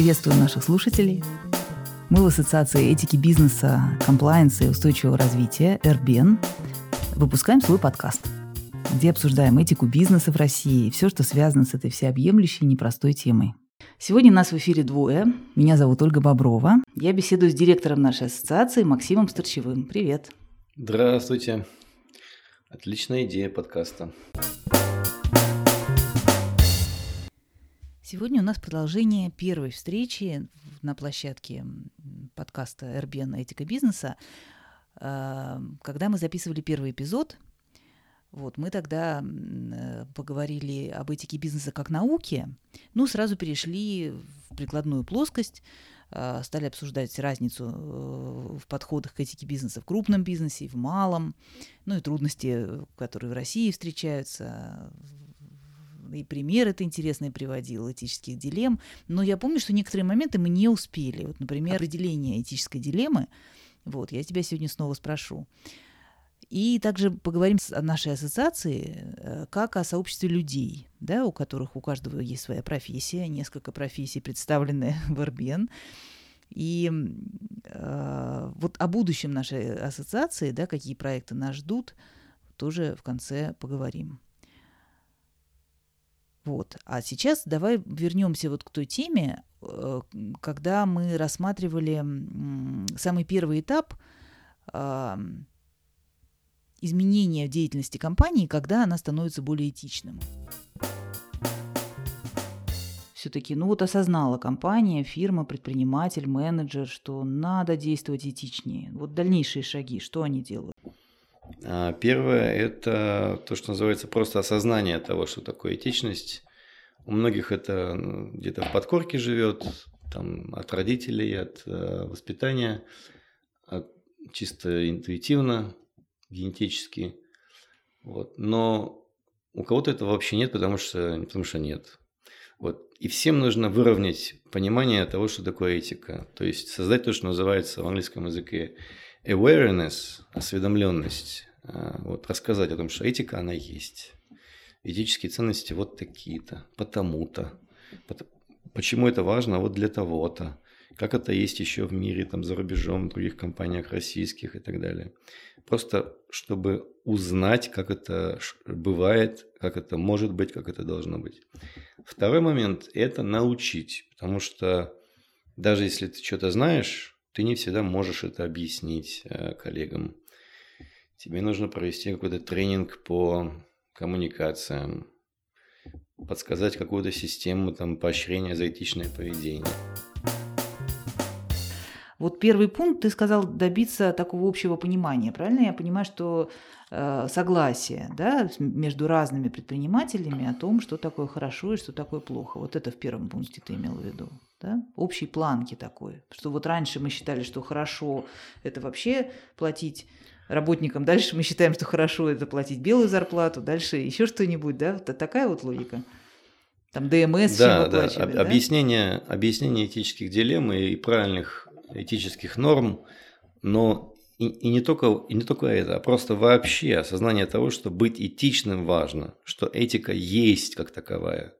Приветствую наших слушателей. Мы в Ассоциации этики бизнеса, комплайенса и устойчивого развития «Эрбен» выпускаем свой подкаст, где обсуждаем этику бизнеса в России и все, что связано с этой всеобъемлющей непростой темой. Сегодня нас в эфире двое. Меня зовут Ольга Боброва. Я беседую с директором нашей ассоциации Максимом Старчевым. Привет. Здравствуйте. Отличная идея подкаста. Сегодня у нас продолжение первой встречи на площадке подкаста «Эрбен. Этика бизнеса», а, когда мы записывали первый эпизод. Вот, мы тогда э, поговорили об этике бизнеса как науке, ну, сразу перешли в прикладную плоскость, а, стали обсуждать разницу э, в подходах к этике бизнеса в крупном бизнесе, в малом, ну и трудности, которые в России встречаются, и пример это интересный приводил, этических дилемм. Но я помню, что некоторые моменты мы не успели. Вот, например, определение этической дилеммы. Вот, я тебя сегодня снова спрошу. И также поговорим о нашей ассоциации э, как о сообществе людей, да, у которых у каждого есть своя профессия, несколько профессий представлены в РБН. И э, вот о будущем нашей ассоциации, да, какие проекты нас ждут, тоже в конце поговорим. Вот. А сейчас давай вернемся вот к той теме, э, когда мы рассматривали самый первый этап изменения в деятельности компании, когда она становится более этичным. Все-таки, ну вот осознала компания, фирма, предприниматель, менеджер, что надо действовать этичнее. Вот дальнейшие шаги, что они делают? А, первое – это то, что называется просто осознание того, что такое этичность. У многих это ну, где-то в подкорке живет, там, от родителей, от э, воспитания, от, чисто интуитивно, генетически. Вот. Но у кого-то этого вообще нет, потому что, потому что нет. Вот. И всем нужно выровнять понимание того, что такое этика. То есть создать то, что называется в английском языке awareness, осведомленность, а, вот, рассказать о том, что этика, она есть. Этические ценности вот такие-то, потому-то. Почему это важно? Вот для того-то. Как это есть еще в мире, там, за рубежом, в других компаниях российских и так далее. Просто чтобы узнать, как это бывает, как это может быть, как это должно быть. Второй момент – это научить. Потому что даже если ты что-то знаешь, ты не всегда можешь это объяснить э, коллегам. Тебе нужно провести какой-то тренинг по коммуникациям, подсказать какую-то систему там, поощрения за этичное поведение. Вот первый пункт, ты сказал добиться такого общего понимания. Правильно я понимаю, что э, согласие да, между разными предпринимателями о том, что такое хорошо и что такое плохо. Вот это в первом пункте ты имел в виду да, общей планки такой, что вот раньше мы считали, что хорошо это вообще платить работникам, дальше мы считаем, что хорошо это платить белую зарплату, дальше еще что-нибудь, да, вот такая вот логика. Там ДМС да, да. Да? Объяснение, объяснение этических дилемм и правильных этических норм, но и, и, не только, и не только это, а просто вообще осознание того, что быть этичным важно, что этика есть как таковая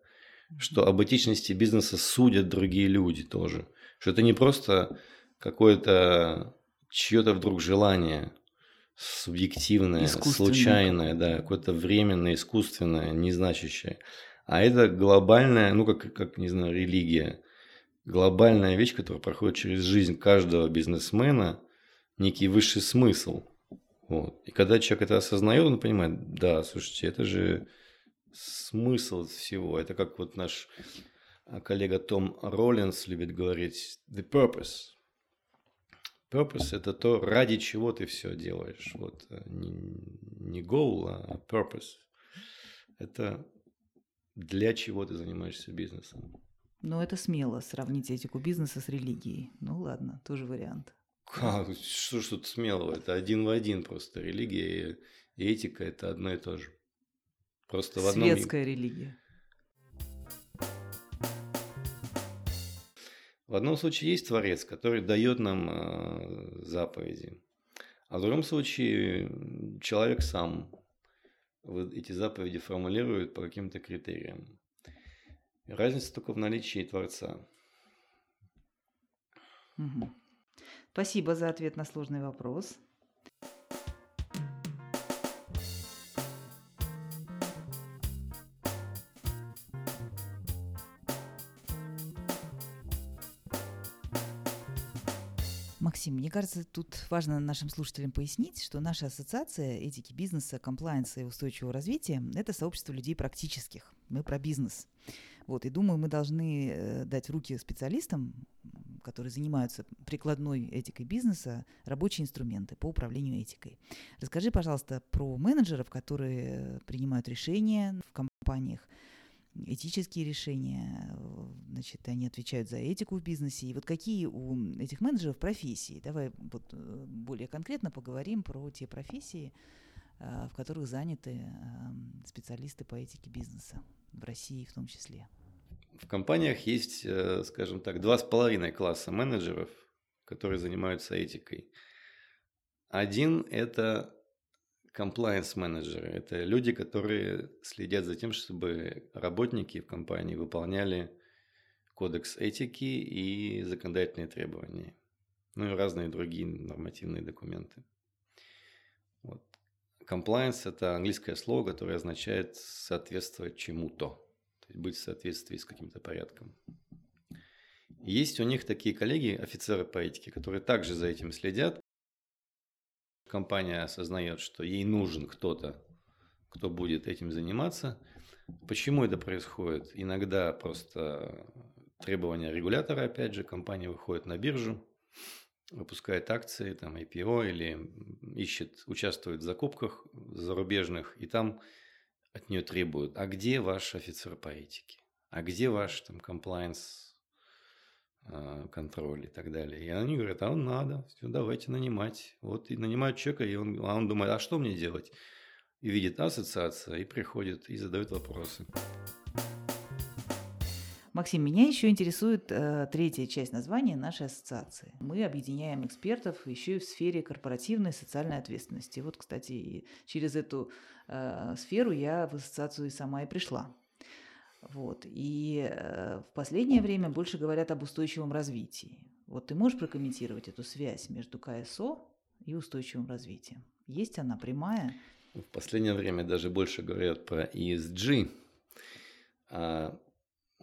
что об этичности бизнеса судят другие люди тоже. Что это не просто какое-то чье-то вдруг желание субъективное, случайное, да, какое-то временное, искусственное, незначащее. А это глобальная, ну, как, как, не знаю, религия. Глобальная вещь, которая проходит через жизнь каждого бизнесмена, некий высший смысл. Вот. И когда человек это осознает, он понимает, да, слушайте, это же смысл всего. Это как вот наш а, коллега Том Роллинс любит говорить «the purpose». Purpose – это то, ради чего ты все делаешь. Вот э, не, не goal, а purpose. Это для чего ты занимаешься бизнесом. Ну, это смело сравнить этику бизнеса с религией. Ну, ладно, тоже вариант. Как? Что ж тут смелого? Это один в один просто. Религия и этика – это одно и то же. Просто в одном... Светская религия. В одном случае есть Творец, который дает нам э, заповеди, а в другом случае человек сам эти заповеди формулирует по каким-то критериям. Разница только в наличии Творца. Угу. Спасибо за ответ на сложный вопрос. Максим, мне кажется, тут важно нашим слушателям пояснить, что наша ассоциация этики бизнеса, комплайенса и устойчивого развития – это сообщество людей практических. Мы про бизнес. Вот, и думаю, мы должны э, дать руки специалистам, которые занимаются прикладной этикой бизнеса, рабочие инструменты по управлению этикой. Расскажи, пожалуйста, про менеджеров, которые принимают решения в компаниях, этические решения, значит, они отвечают за этику в бизнесе. И вот какие у этих менеджеров профессии? Давай вот э, более конкретно поговорим про те профессии, э, в которых заняты эм, специалисты по этике бизнеса, в России в том числе. В компаниях есть, э, скажем так, два с половиной класса менеджеров, которые занимаются этикой. Один – это compliance менеджеры – это люди, которые следят за тем, чтобы работники в компании выполняли кодекс этики и законодательные требования, ну и разные другие нормативные документы. Вот. Compliance – это английское слово, которое означает соответствовать чему-то, быть в соответствии с каким-то порядком. Есть у них такие коллеги, офицеры по этике, которые также за этим следят, компания осознает, что ей нужен кто-то, кто будет этим заниматься. Почему это происходит? Иногда просто требования регулятора, опять же, компания выходит на биржу, выпускает акции, там, IPO или ищет, участвует в закупках зарубежных, и там от нее требуют, а где ваш офицер этике? А где ваш там compliance а, контроль и так далее. И они говорят, а он надо, все, давайте нанимать. Вот и нанимают человека, и он, а он думает, а что мне делать? И видит ассоциация, и приходит, и задает вопросы. Максим, меня еще интересует э, третья часть названия нашей ассоциации. Мы объединяем экспертов еще и в сфере корпоративной социальной ответственности. Вот, кстати, через эту э, сферу я в ассоциацию и сама и пришла. Вот. И э, в последнее время больше говорят об устойчивом развитии. Вот ты можешь прокомментировать эту связь между КСО и устойчивым развитием? Есть она прямая? В последнее время даже больше говорят про ESG.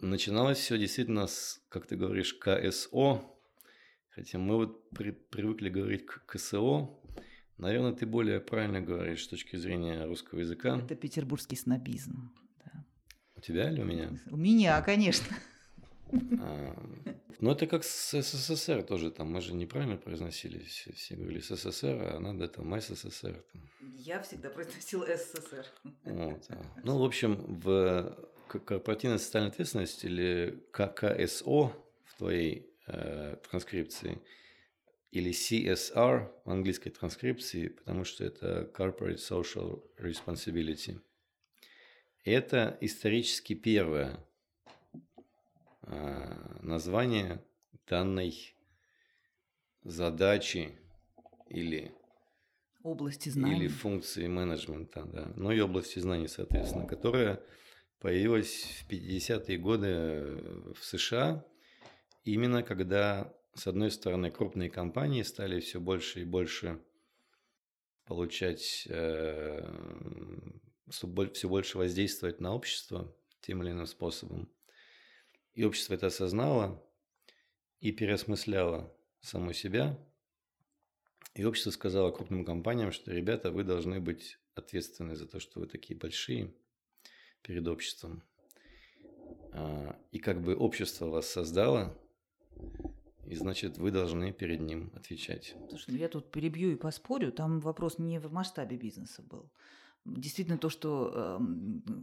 Начиналось все действительно с, как ты говоришь, КСО, хотя мы вот при, привыкли говорить к КСО. Наверное, ты более правильно говоришь с точки зрения русского языка. Это петербургский снобизм. У тебя или у меня? У меня, конечно. А, ну, это как с СССР тоже. Там мы же неправильно произносили. Все, все говорили СССР, а надо там СССР. Там. Я всегда произносила СССР. Вот, а. Ну, в общем, в корпоративной социальной ответственности или ККСО в твоей э, транскрипции или CSR в английской транскрипции, потому что это Corporate Social Responsibility – это исторически первое а, название данной задачи или области знаний. Или функции менеджмента, да. Ну и области знаний, соответственно, которая появилась в 50-е годы в США, именно когда, с одной стороны, крупные компании стали все больше и больше получать э, все больше воздействовать на общество тем или иным способом. И общество это осознало и переосмысляло само себя. И общество сказало крупным компаниям, что, ребята, вы должны быть ответственны за то, что вы такие большие перед обществом. А, и как бы общество вас создало, и значит, вы должны перед ним отвечать. Слушай, ну я тут перебью и поспорю. Там вопрос не в масштабе бизнеса был. Действительно, то, что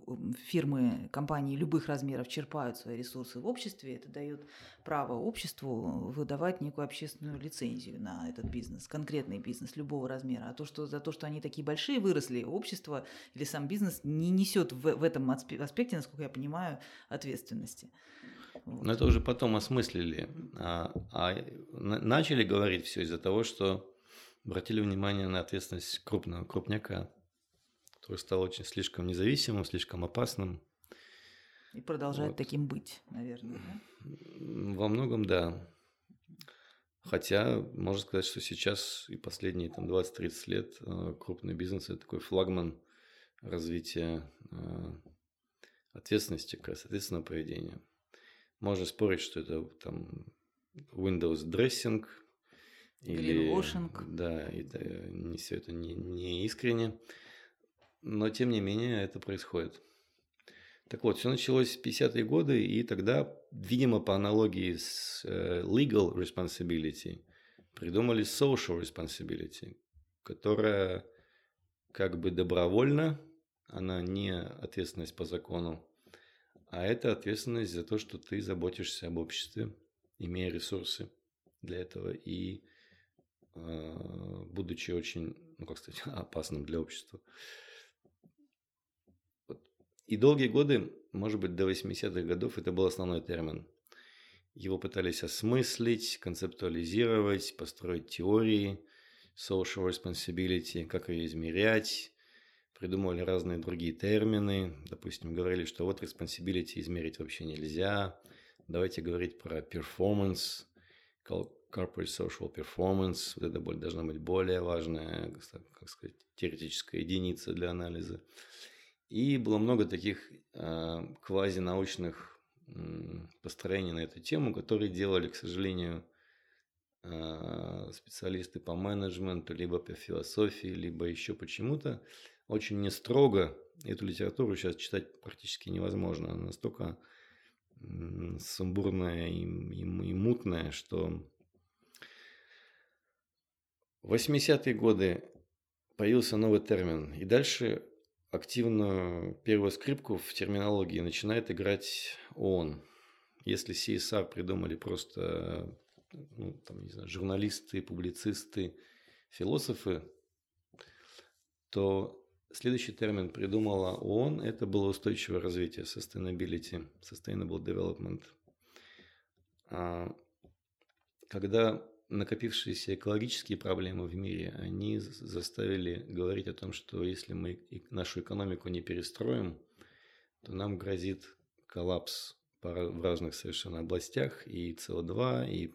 э, фирмы, компании любых размеров черпают свои ресурсы в обществе, это дает право обществу выдавать некую общественную лицензию на этот бизнес, конкретный бизнес любого размера. А то, что за то, что они такие большие выросли, общество или сам бизнес не несет в, в этом аспекте, насколько я понимаю, ответственности. Вот. Но это уже потом осмыслили. А, а начали говорить все из-за того, что обратили внимание на ответственность крупного крупняка который стал очень слишком независимым, слишком опасным. И продолжает вот. таким быть, наверное. Да? Во многом да. Хотя, можно сказать, что сейчас и последние там, 20-30 лет э, крупный бизнес – это такой флагман развития э, ответственности, ответственного поведения. Можно спорить, что это там Windows dressing или да, это не все это не, не искренне, но тем не менее это происходит. Так вот, все началось в 50-е годы, и тогда, видимо, по аналогии с э, legal responsibility, придумали social responsibility, которая как бы добровольно, она не ответственность по закону, а это ответственность за то, что ты заботишься об обществе, имея ресурсы для этого и э, будучи очень, ну как сказать, опасным для общества. И долгие годы, может быть, до 80-х годов это был основной термин. Его пытались осмыслить, концептуализировать, построить теории social responsibility, как ее измерять. Придумывали разные другие термины. Допустим, говорили, что вот responsibility измерить вообще нельзя. Давайте говорить про performance, corporate social performance. Вот это должна быть более важная, как сказать, теоретическая единица для анализа. И было много таких э, квазинаучных э, построений на эту тему, которые делали, к сожалению, э, специалисты по менеджменту, либо по философии, либо еще почему-то. Очень не строго. Эту литературу сейчас читать практически невозможно. Она настолько э, сумбурная и, и, и мутная, что в 80-е годы появился новый термин. И дальше активно первую скрипку в терминологии начинает играть ООН. Если CSR придумали просто ну, там, не знаю, журналисты, публицисты, философы, то следующий термин придумала ООН – это было устойчивое развитие, sustainability, sustainable development. А когда накопившиеся экологические проблемы в мире, они заставили говорить о том, что если мы нашу экономику не перестроим, то нам грозит коллапс в разных совершенно областях, и СО2, и,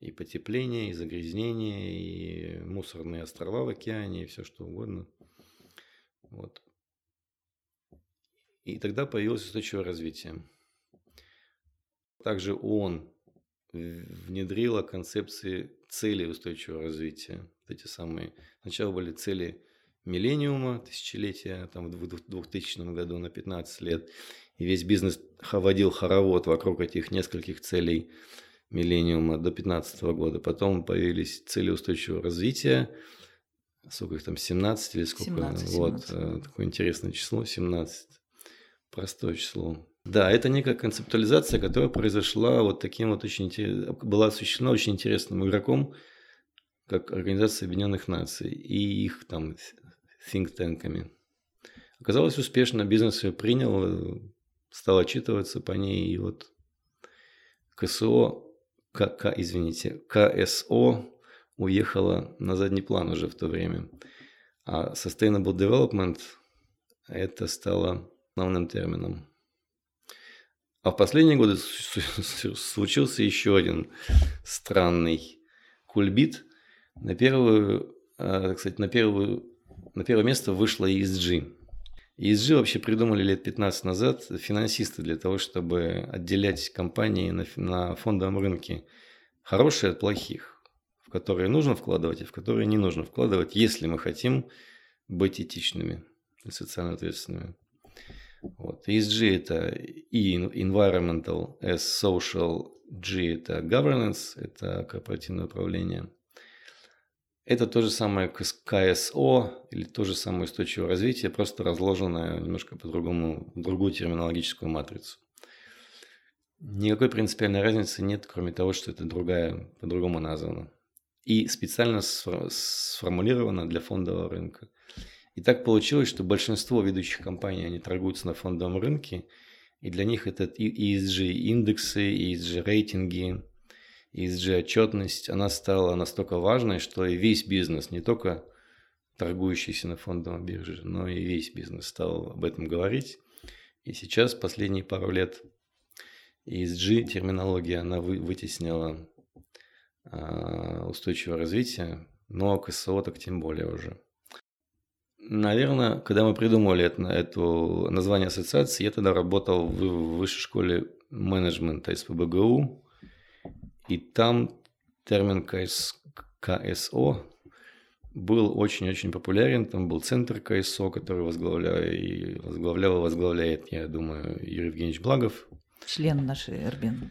и потепление, и загрязнение, и мусорные острова в океане, и все что угодно. Вот. И тогда появилось устойчивое развитие. Также ООН внедрила концепции целей устойчивого развития. Вот эти самые. Сначала были цели миллениума, тысячелетия, там в 2000 году на 15 лет. И весь бизнес водил хоровод вокруг этих нескольких целей миллениума до 15 года. Потом появились цели устойчивого развития. Сколько их там, 17 или сколько? 17, 17. Вот, э, такое интересное число, 17. Простое число. Да, это некая концептуализация, которая произошла вот таким вот очень была осуществлена очень интересным игроком, как Организация Объединенных Наций и их там think-танками. Оказалось успешно, бизнес ее принял, стал отчитываться по ней, и вот КСО, К, К, извините, КСО уехала на задний план уже в то время. А Sustainable Development это стало основным термином. А в последние годы случился еще один странный кульбит. На первую, кстати, на первую, на первое место вышла ESG. ESG вообще придумали лет 15 назад финансисты для того, чтобы отделять компании на, на фондовом рынке хорошие от плохих, в которые нужно вкладывать и в которые не нужно вкладывать, если мы хотим быть этичными и социально ответственными. Вот. ESG – это E – environmental, S – social, G – это governance, это корпоративное управление. Это то же самое КСО или то же самое устойчивое развитие, просто разложенное немножко по-другому, в другую терминологическую матрицу. Никакой принципиальной разницы нет, кроме того, что это другая, по-другому названо. И специально сформулировано для фондового рынка. И так получилось, что большинство ведущих компаний, они торгуются на фондовом рынке, и для них это ESG-индексы, ESG-рейтинги, ESG-отчетность, она стала настолько важной, что и весь бизнес, не только торгующийся на фондовом бирже, но и весь бизнес стал об этом говорить. И сейчас, последние пару лет, ESG-терминология, она вытеснила а, устойчивого развития, но КСО так тем более уже. Наверное, когда мы придумали это, это название ассоциации, я тогда работал в высшей школе менеджмента СПБГУ, и там термин КС, КСО был очень-очень популярен. Там был центр КСО, который возглавлял и возглавлял, возглавляет, я думаю, Юрий Евгеньевич Благов. Член нашей РБН.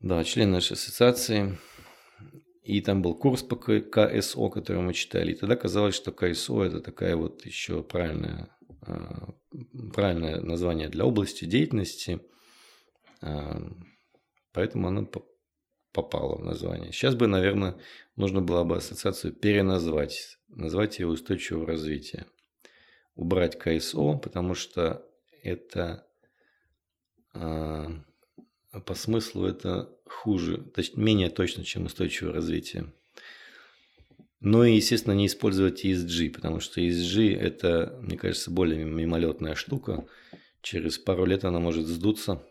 Да, член нашей ассоциации. И там был курс по КСО, который мы читали. И тогда казалось, что КСО – это такая вот еще правильная, а, правильное название для области деятельности. А, поэтому оно попало в название. Сейчас бы, наверное, нужно было бы ассоциацию переназвать, назвать ее устойчивого развития. Убрать КСО, потому что это а, по смыслу это хуже, точнее, менее точно, чем устойчивое развитие. Но и, естественно, не использовать ESG, потому что ESG – это, мне кажется, более мимолетная штука. Через пару лет она может сдуться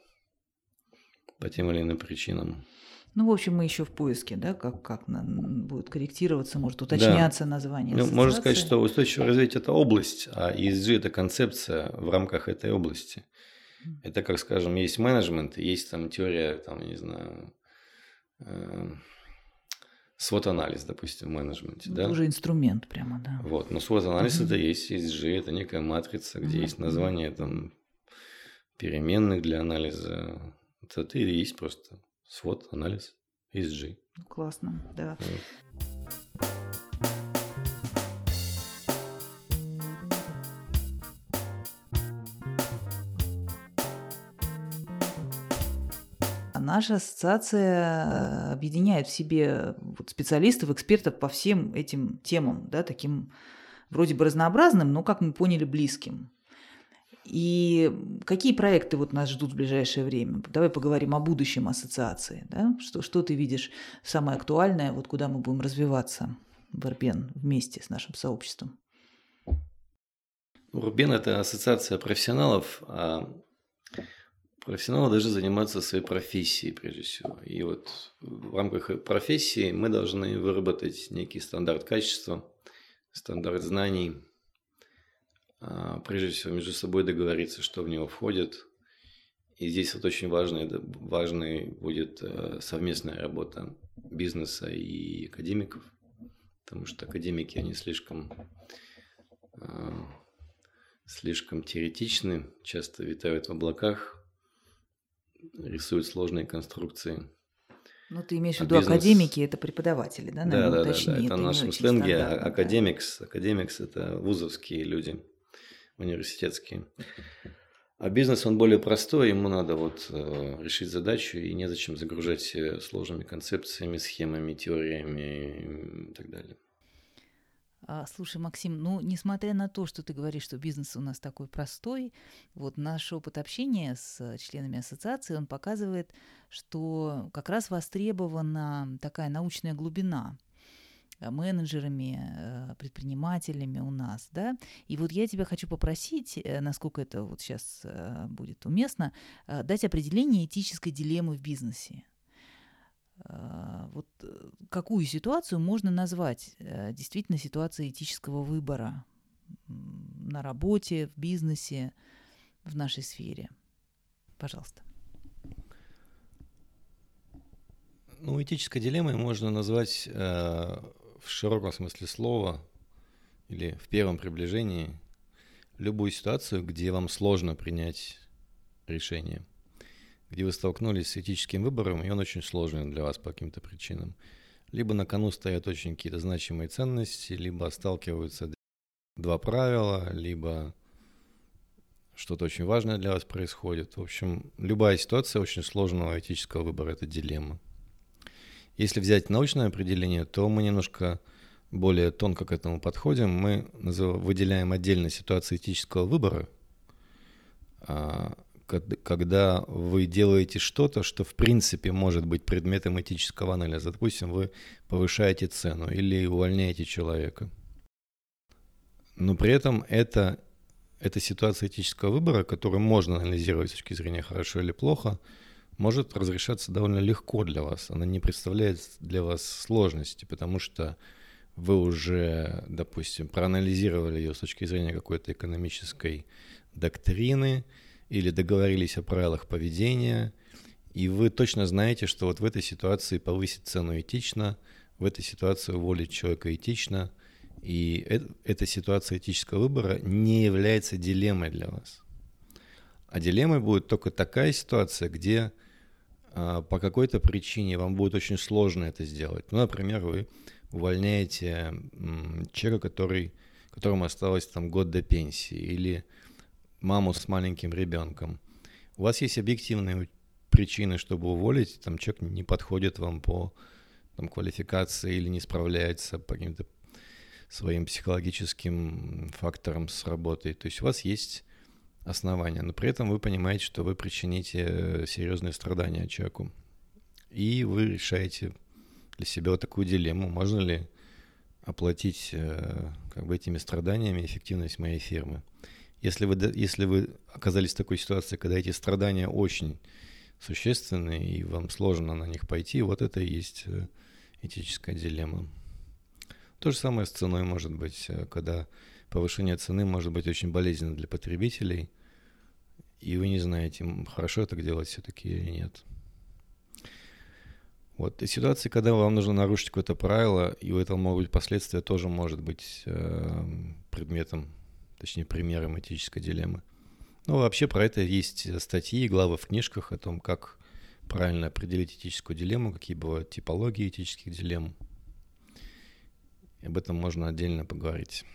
по тем или иным причинам. Ну, в общем, мы еще в поиске, да, как, как будет корректироваться, может уточняться да. название. Ну, можно сказать, что устойчивое развитие – это область, а ESG – это концепция в рамках этой области. Это, как скажем, есть менеджмент, есть там теория, там, не знаю, э, свод-анализ, допустим, в менеджменте. Ну, да? уже инструмент прямо, да. Вот, но свод-анализ это есть ESG, это некая матрица, где есть название там переменных для анализа. Это и есть просто свод, анализ, ESG. Классно, да. Вот. Наша ассоциация э, объединяет в себе специалистов, экспертов по всем этим темам, да, таким вроде бы разнообразным, но, как мы поняли, близким. И какие проекты вот нас ждут в ближайшее время? Давай поговорим о будущем ассоциации. Да? Что, что ты видишь самое актуальное, вот куда мы будем развиваться в Ирбен вместе с нашим сообществом? Рубен – это ассоциация профессионалов, а Профессионалы должны заниматься своей профессией, прежде всего. И вот в рамках профессии мы должны выработать некий стандарт качества, стандарт знаний, а, прежде всего между собой договориться, что в него входит. И здесь вот очень важный, важной будет э, совместная работа бизнеса и академиков, потому что академики, они слишком а, слишком теоретичны, часто витают в облаках, рисуют сложные конструкции. Ну, ты имеешь в а виду бизнес... академики, это преподаватели, да? Наверное, да, да, уточни, да, да. Это, это в нашем сленге академикс. Да. Академикс – это вузовские люди, университетские. А бизнес, он более простой, ему надо вот э, решить задачу, и незачем загружать сложными концепциями, схемами, теориями и так далее. А, слушай, Максим, ну, несмотря на то, что ты говоришь, что бизнес у нас такой простой, вот наш опыт общения с членами ассоциации, он показывает, что как раз востребована такая научная глубина менеджерами, э, предпринимателями у нас, да. И вот я тебя хочу попросить, э, насколько это вот сейчас э, будет уместно, дать определение этической дилеммы в бизнесе. А, вот э, какую ситуацию можно назвать э, действительно ситуацией этического выбора на работе, в бизнесе, в нашей сфере? Пожалуйста. Ну, этической дилеммой можно назвать э, в широком смысле слова или в первом приближении любую ситуацию, где вам сложно принять решение – где вы столкнулись с этическим выбором, и он очень сложный для вас по каким-то причинам. Либо на кону стоят очень какие-то значимые ценности, либо сталкиваются два правила, либо что-то очень важное для вас происходит. В общем, любая ситуация очень сложного этического выбора – это дилемма. Если взять научное определение, то мы немножко более тонко к этому подходим. Мы выделяем отдельно ситуации этического выбора, а, когда вы делаете что-то, что в принципе может быть предметом этического анализа. Допустим, вы повышаете цену или увольняете человека. Но при этом это, это ситуация этического выбора, которую можно анализировать с точки зрения хорошо или плохо, может разрешаться довольно легко для вас. Она не представляет для вас сложности, потому что вы уже, допустим, проанализировали ее с точки зрения какой-то экономической доктрины или договорились о правилах поведения, и вы точно знаете, что вот в этой ситуации повысить цену этично, в этой ситуации уволить человека этично, и эта ситуация этического выбора не является дилеммой для вас. А дилеммой будет только такая ситуация, где а, по какой-то причине вам будет очень сложно это сделать. Ну, например, вы увольняете человека, который, которому осталось там год до пенсии, или маму с маленьким ребенком. У вас есть объективные причины, чтобы уволить, там человек не подходит вам по там, квалификации или не справляется по каким-то своим психологическим факторам с работой. То есть у вас есть основания, но при этом вы понимаете, что вы причините серьезные страдания человеку. И вы решаете для себя вот такую дилемму, можно ли оплатить э, как бы этими страданиями эффективность моей фирмы. Если вы, если вы оказались в такой ситуации, когда эти страдания очень существенные, и вам сложно на них пойти, вот это и есть э, этическая дилемма. То же самое с ценой может быть, э, когда повышение цены может быть очень болезненно для потребителей, и вы не знаете, хорошо так делать все-таки или нет. Вот и ситуации, когда вам нужно нарушить какое-то правило, и у этого могут быть последствия, тоже может быть э, предметом, точнее, примером этической дилеммы. Ну, вообще про это есть статьи, главы в книжках о том, как правильно определить этическую дилемму, какие бывают типологии этических дилемм. И об этом можно отдельно поговорить.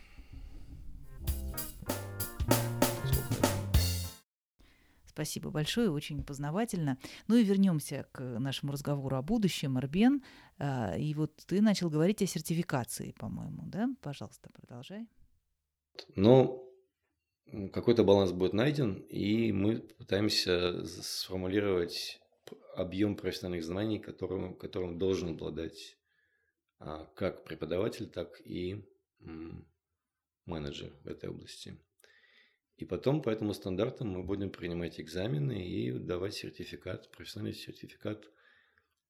Спасибо большое, очень познавательно. Ну и вернемся к нашему разговору о будущем, Арбен. А, и вот ты начал говорить о сертификации, по-моему, да? Пожалуйста, продолжай. Ну, какой-то баланс будет найден, и мы пытаемся сформулировать объем профессиональных знаний, которым, которым должен обладать а, как преподаватель, так и менеджер в этой области. И потом по этому стандарту мы будем принимать экзамены и давать сертификат, профессиональный сертификат,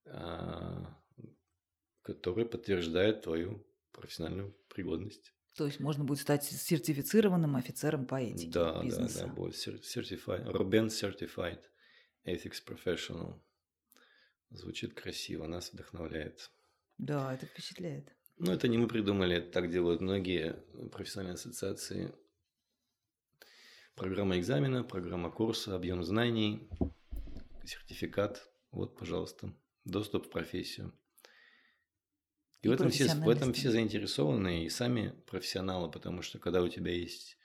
а, который подтверждает твою профессиональную пригодность. То есть можно будет стать сертифицированным офицером по этике да, бизнеса. Да, да, будет certified, Ruben Certified Ethics Professional. Звучит красиво, нас вдохновляет. Да, это впечатляет. Ну, это не мы придумали, это так делают многие профессиональные ассоциации. Программа экзамена, программа курса, объем знаний, сертификат. Вот, пожалуйста, доступ в профессию. И, и в, этом все, в этом все заинтересованы, и сами профессионалы, потому что когда у тебя есть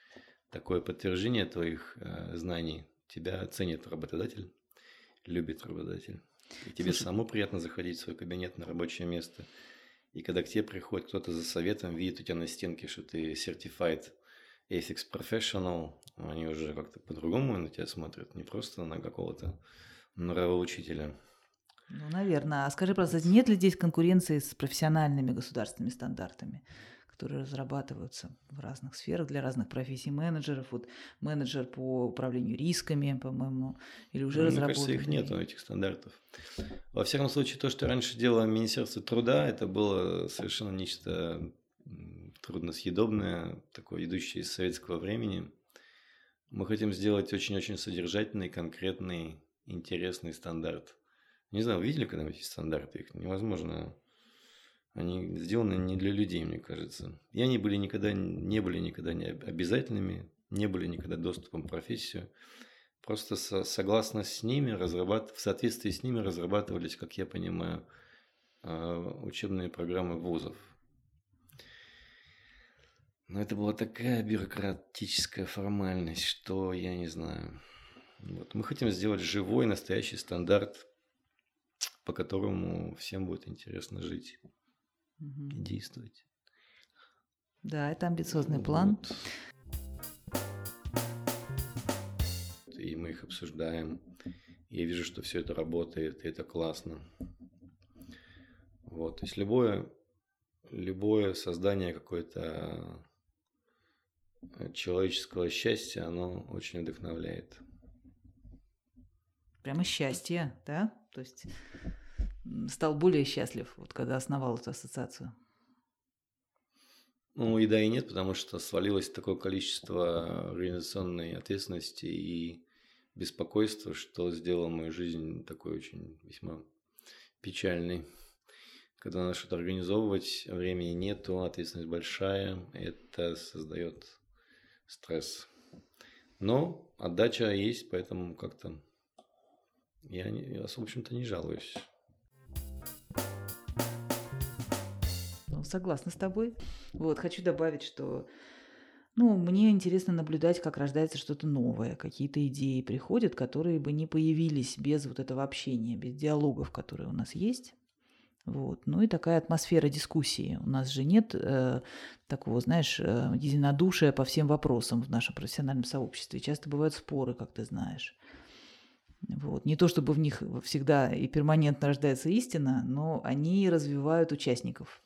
такое подтверждение твоих э, знаний, тебя ценит работодатель, любит работодатель. И тебе Слушай, самому приятно заходить в свой кабинет на рабочее место. И когда к тебе приходит кто-то за советом, видит у тебя на стенке, что ты certified Ethics Professional, они уже как-то по-другому на тебя смотрят, не просто на какого-то нравоучителя. Ну, наверное. А скажи, просто, нет ли здесь конкуренции с профессиональными государственными стандартами, которые разрабатываются в разных сферах для разных профессий менеджеров? Вот менеджер по управлению рисками, по-моему, или уже ну, разработаны? Мне кажется, их нет этих стандартов. Во всяком случае, то, что раньше делало Министерство труда, это было совершенно нечто трудносъедобное, такое идущее из советского времени. Мы хотим сделать очень-очень содержательный, конкретный, интересный стандарт. Не знаю, видели когда-нибудь эти стандарты? Их невозможно. Они сделаны не для людей, мне кажется. И они были никогда, не были никогда не обязательными, не были никогда доступом к профессию. Просто со, согласно с ними, разрабат... в соответствии с ними разрабатывались, как я понимаю, а, учебные программы вузов. Но это была такая бюрократическая формальность, что я не знаю. Вот. Мы хотим сделать живой, настоящий стандарт, по которому всем будет интересно жить угу. и действовать. Да, это амбициозный вот. план. И мы их обсуждаем. Я вижу, что все это работает, и это классно. Вот. То есть любое, любое создание какой-то человеческого счастья, оно очень вдохновляет. прямо счастье, да? То есть стал более счастлив, вот когда основал эту ассоциацию. Ну и да, и нет, потому что свалилось такое количество организационной ответственности и беспокойства, что сделало мою жизнь такой очень весьма печальной. Когда надо что-то организовывать, времени нету, ответственность большая, это создает стресс. Но отдача есть, поэтому как-то я, я в общем-то, не жалуюсь. Ну, согласна с тобой. Вот, хочу добавить, что ну, мне интересно наблюдать, как рождается что-то новое, какие-то идеи приходят, которые бы не появились без вот этого общения, без диалогов, которые у нас есть. Вот. Ну и такая атмосфера дискуссии. У нас же нет э, такого, знаешь, э, единодушия по всем вопросам в нашем профессиональном сообществе. Часто бывают споры, как ты знаешь. Вот. Не то чтобы в них всегда и перманентно рождается истина, но они развивают участников.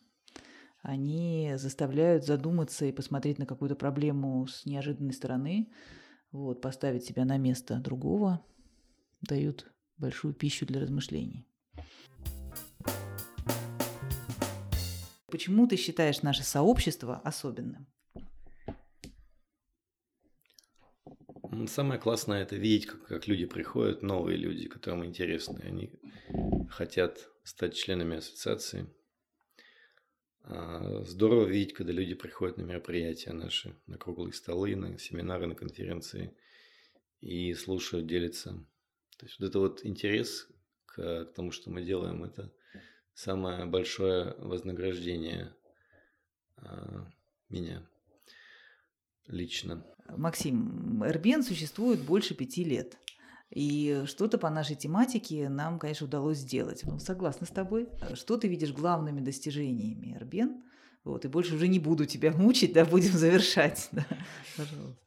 Они заставляют задуматься и посмотреть на какую-то проблему с неожиданной стороны, вот, поставить себя на место другого, дают большую пищу для размышлений. Почему ты считаешь наше сообщество особенным? Самое классное это видеть, как, как люди приходят, новые люди, которым интересны. Они хотят стать членами ассоциации. А, здорово видеть, когда люди приходят на мероприятия наши, на круглые столы, на семинары, на конференции и слушают, делятся. То есть вот это вот интерес к, к тому, что мы делаем, это самое большое вознаграждение а, меня лично. Максим, Эрбен существует больше пяти лет. И что-то по нашей тематике нам, конечно, удалось сделать. Ну, согласна с тобой. Что ты видишь главными достижениями Эрбен? Вот, и больше уже не буду тебя мучить, да, будем завершать. Да. Пожалуйста.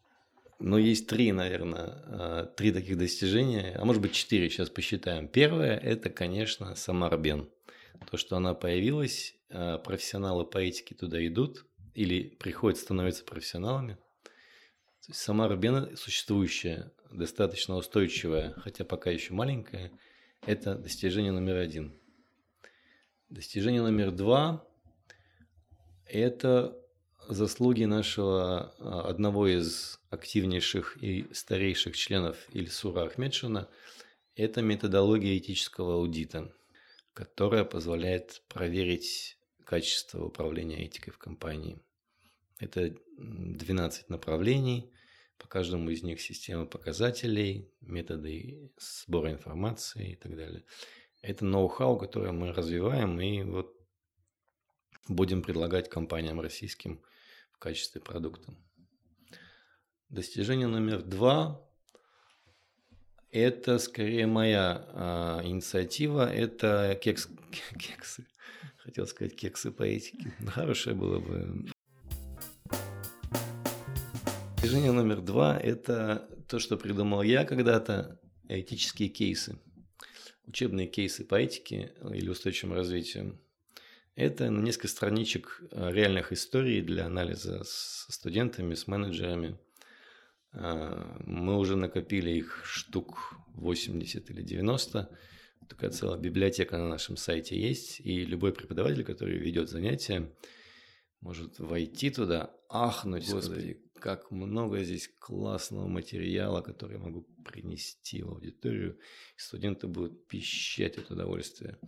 Ну, есть три, наверное, а, три таких достижения, а может быть четыре, сейчас посчитаем. Первое – это, конечно, сама Арбен. То, что она появилась, а, профессионалы по этике туда идут или приходят, становятся профессионалами. То есть сама Рубена существующая, достаточно устойчивая, хотя пока еще маленькая, это достижение номер один. Достижение номер два – это заслуги нашего а, одного из активнейших и старейших членов Ильсура Ахмедшина – это методология этического аудита – которая позволяет проверить качество управления этикой в компании. Это 12 направлений, по каждому из них система показателей, методы сбора информации и так далее. Это ноу-хау, которое мы развиваем и вот будем предлагать компаниям российским в качестве продукта. Достижение номер два это скорее моя а, инициатива. Это кекс, кексы. Хотел сказать кексы по этике. Хорошее было бы. Движение номер два – это то, что придумал я когда-то, этические кейсы. Учебные кейсы по этике или устойчивому развитию. Это несколько страничек а, реальных историй для анализа с студентами, с менеджерами – а, мы уже накопили их штук 80 или 90. Такая целая библиотека на нашем сайте есть. И любой преподаватель, который ведет занятия, может войти туда, ахнуть, господи, как много здесь классного материала, который я могу принести в аудиторию. Студенты будут пищать от удовольствия.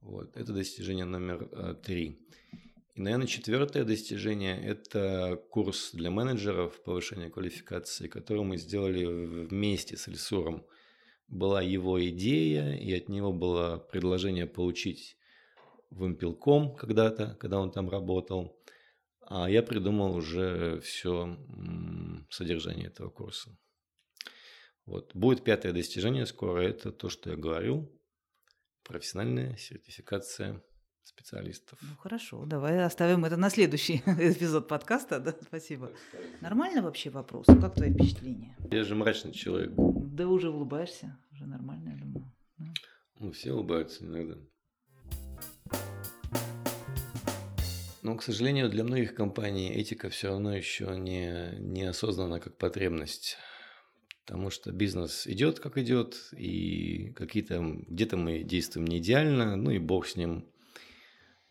Вот. Это достижение номер а, три. И, наверное, четвертое достижение – это курс для менеджеров повышения квалификации, который мы сделали вместе с Эльсуром. Была его идея, и от него было предложение получить в импелком когда-то, когда он там работал. А я придумал уже все содержание этого курса. Вот. Будет пятое достижение скоро, это то, что я говорил, профессиональная сертификация специалистов. Ну, хорошо, давай оставим это на следующий эпизод подкаста. Да? Спасибо. Нормально вообще вопрос? Как твои впечатления? Я же мрачный человек. Да уже улыбаешься. Уже нормально, я думаю. Ну, все улыбаются иногда. Но, к сожалению, для многих компаний этика все равно еще не, не осознана как потребность. Потому что бизнес идет, как идет, и какие-то где-то мы действуем не идеально, ну и бог с ним.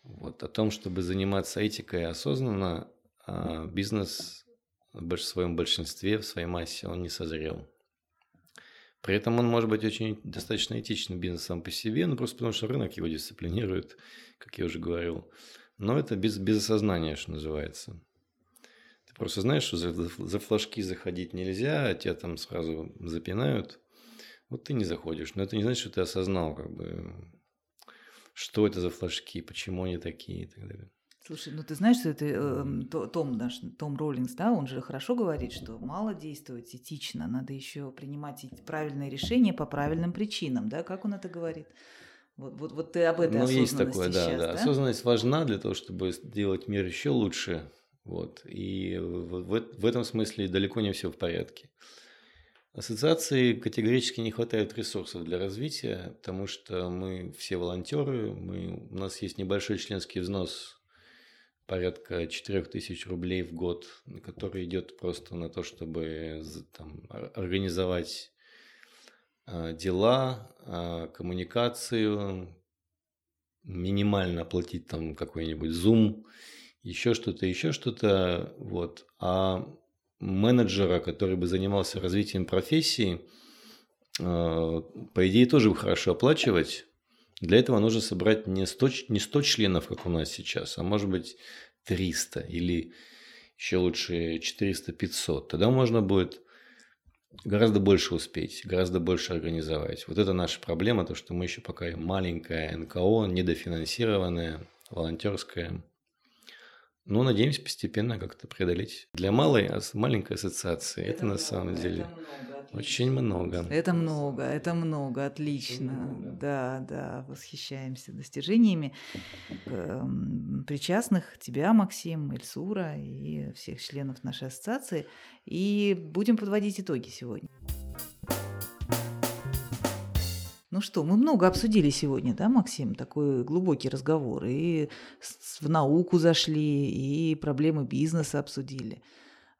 Вот о том, чтобы заниматься этикой осознанно, а бизнес в своем большинстве, в своей массе, он не созрел. При этом он может быть очень достаточно этичным бизнесом по себе, ну просто потому что рынок его дисциплинирует, как я уже говорил. Но это без, без осознания, что называется. Ты просто знаешь, что за, за флажки заходить нельзя, а тебя там сразу запинают. Вот ты не заходишь. Но это не значит, что ты осознал, как бы, что это за флажки, почему они такие и так далее. Слушай, ну ты знаешь, что это э, Том наш, Том Роллингс, да, он же хорошо говорит, что мало действовать этично, надо еще принимать правильные решения по правильным причинам, да, как он это говорит? Вот, вот, вот ты об этой ну, осознанности есть такое, да, сейчас, да. да. Осознанность важна для того, чтобы сделать мир еще лучше, вот, и в, в, в этом смысле далеко не все в порядке. Ассоциации категорически не хватает ресурсов для развития, потому что мы все волонтеры, мы, у нас есть небольшой членский взнос порядка 4000 рублей в год, который идет просто на то, чтобы там, организовать дела, а, коммуникацию, минимально оплатить там какой-нибудь Zoom, еще что-то, еще что-то. Вот. А менеджера, который бы занимался развитием профессии, а, по идее, тоже хорошо оплачивать, для этого нужно собрать не 100, не 100 членов, как у нас сейчас, а может быть 300 или еще лучше 400-500. Тогда можно будет гораздо больше успеть, гораздо больше организовать. Вот это наша проблема, то, что мы еще пока маленькая НКО, недофинансированная, волонтерская. Но надеемся постепенно как-то преодолеть. Для малой, маленькой ассоциации это, это на самом деле это очень много. Это много, это много, отлично. Да, да, восхищаемся достижениями эм, причастных тебя, Максим, Эльсура и всех членов нашей ассоциации. И будем подводить итоги сегодня. Ну что, мы много обсудили сегодня, да, Максим? Такой глубокий разговор. И в науку зашли, и проблемы бизнеса обсудили.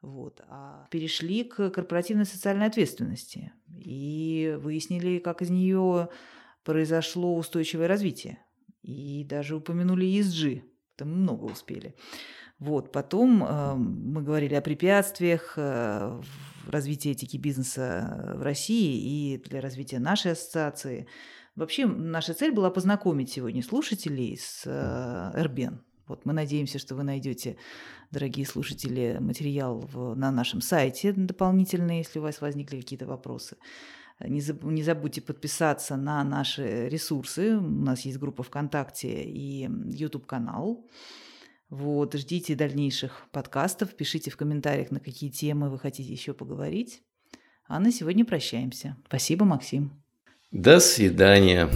Вот. А перешли к корпоративной социальной ответственности и выяснили, как из нее произошло устойчивое развитие. И даже упомянули ESG. Там много успели. Вот. Потом э, мы говорили о препятствиях э, в развитии этики бизнеса в России и для развития нашей ассоциации. Вообще, наша цель была познакомить сегодня слушателей с э, РБН, вот мы надеемся, что вы найдете, дорогие слушатели, материал в, на нашем сайте дополнительный, если у вас возникли какие-то вопросы. Не, заб, не забудьте подписаться на наши ресурсы. У нас есть группа ВКонтакте и YouTube-канал. Вот, ждите дальнейших подкастов, пишите в комментариях, на какие темы вы хотите еще поговорить. А на сегодня прощаемся. Спасибо, Максим. До свидания.